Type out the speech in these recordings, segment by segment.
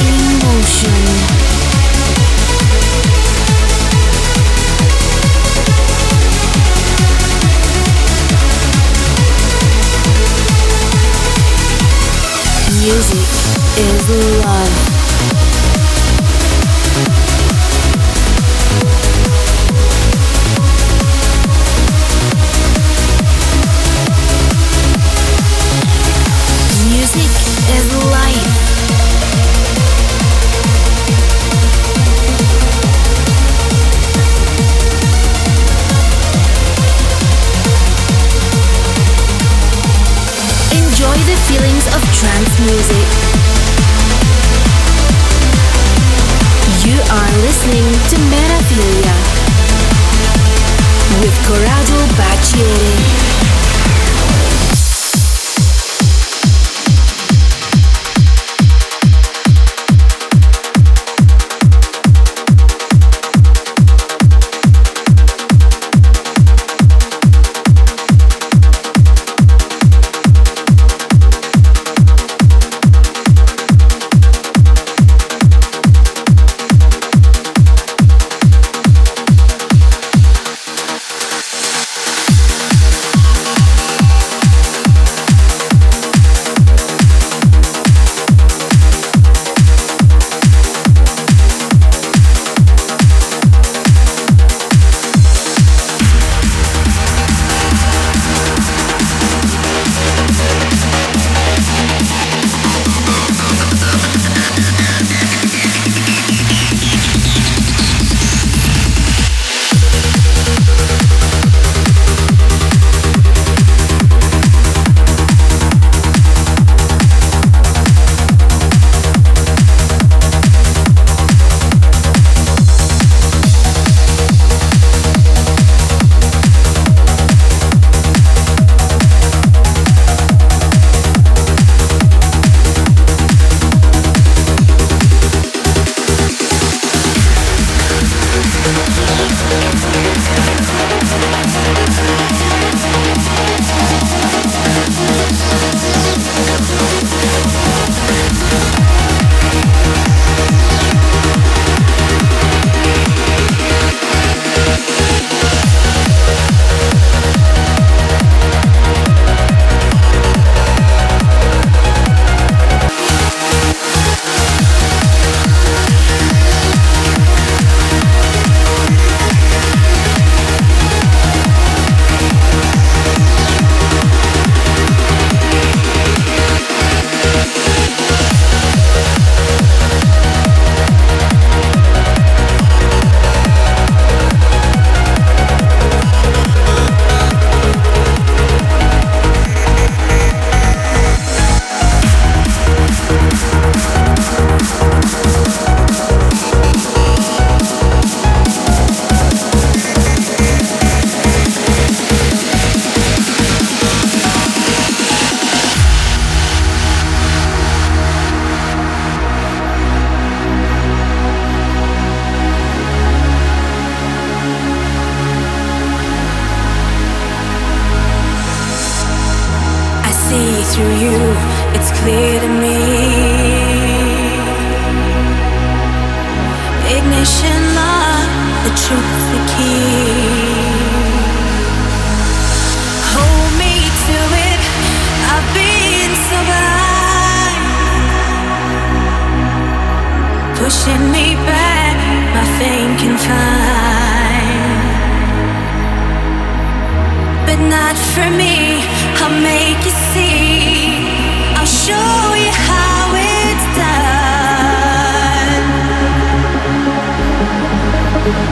Emotion.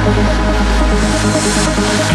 ハハハハ!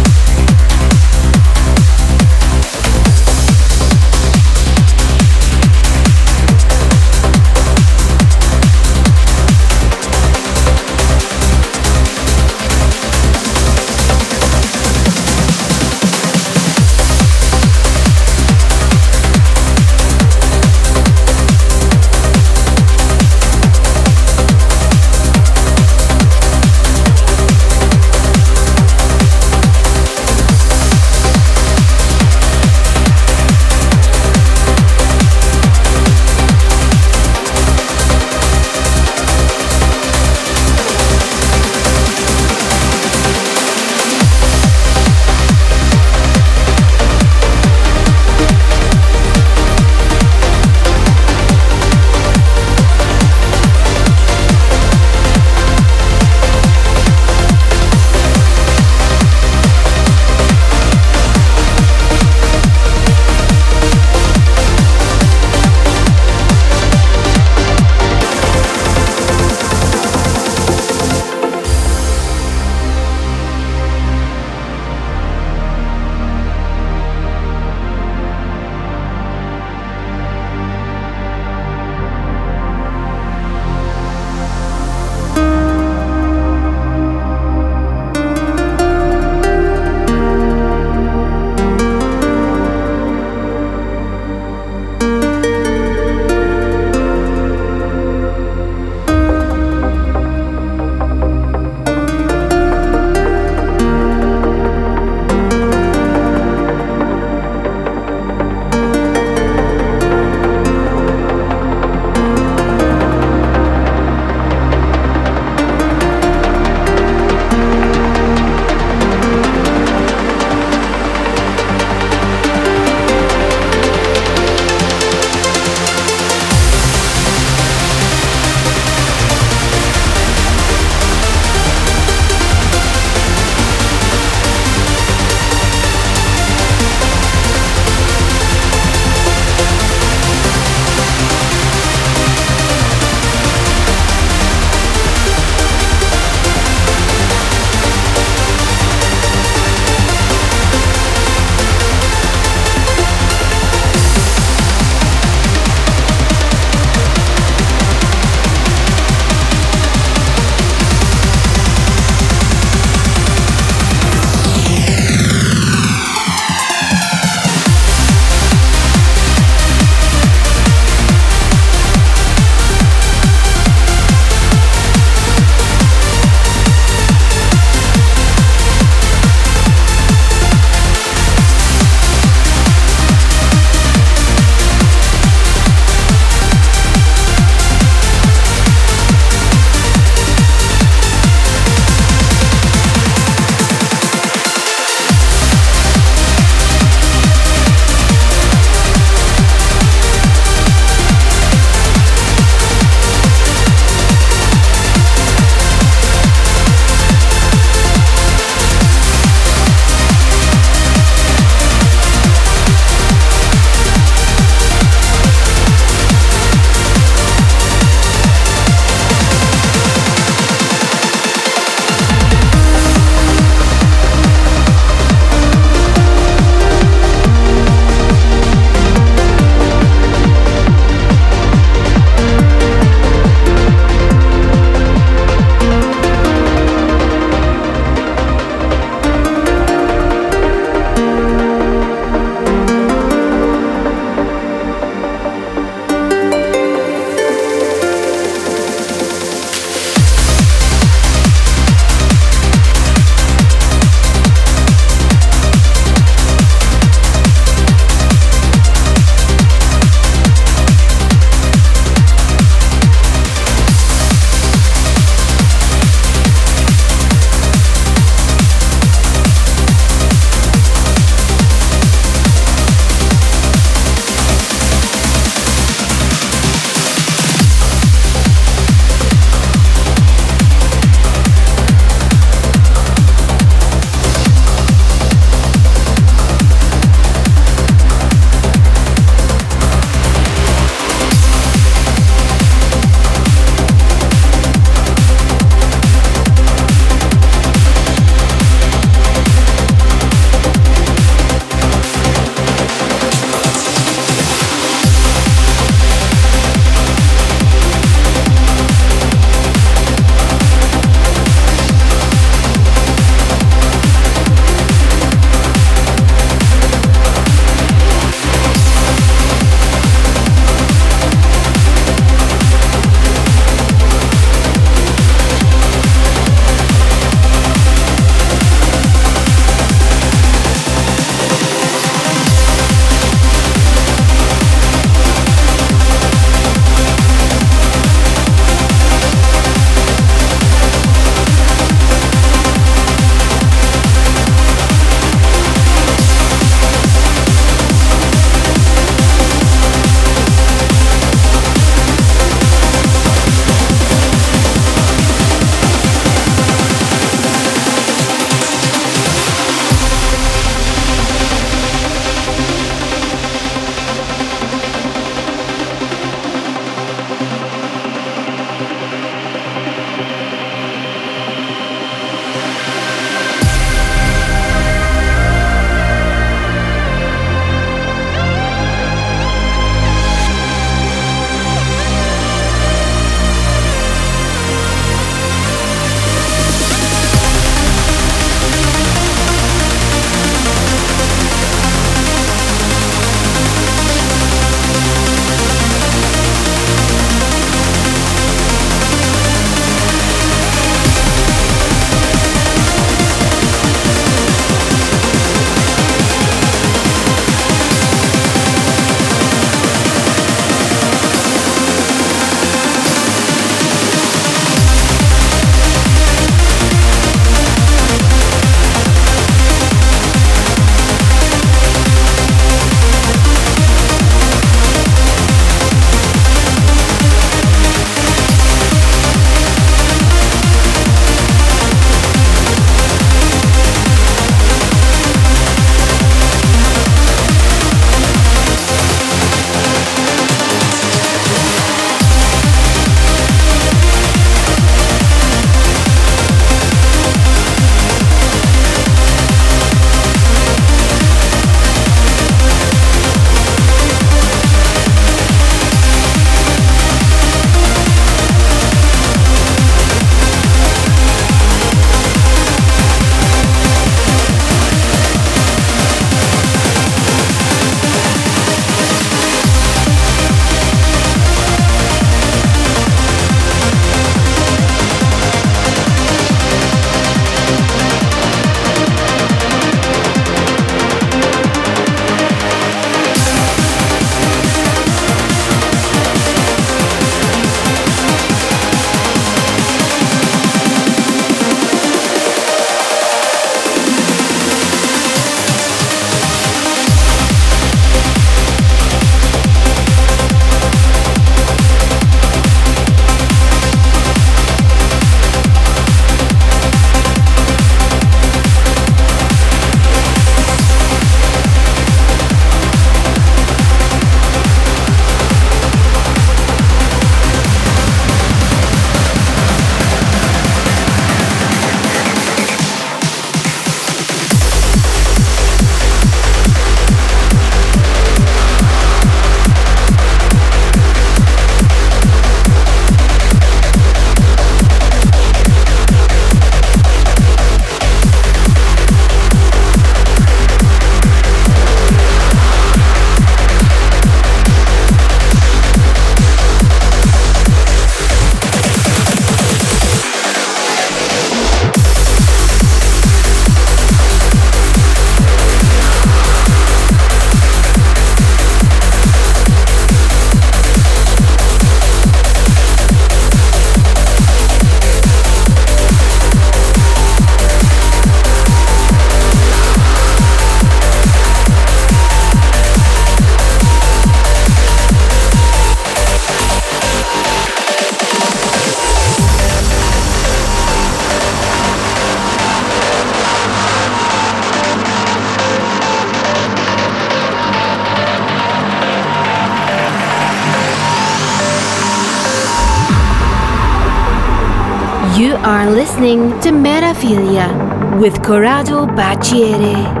Listening to Metaphilia with Corrado Bacciere.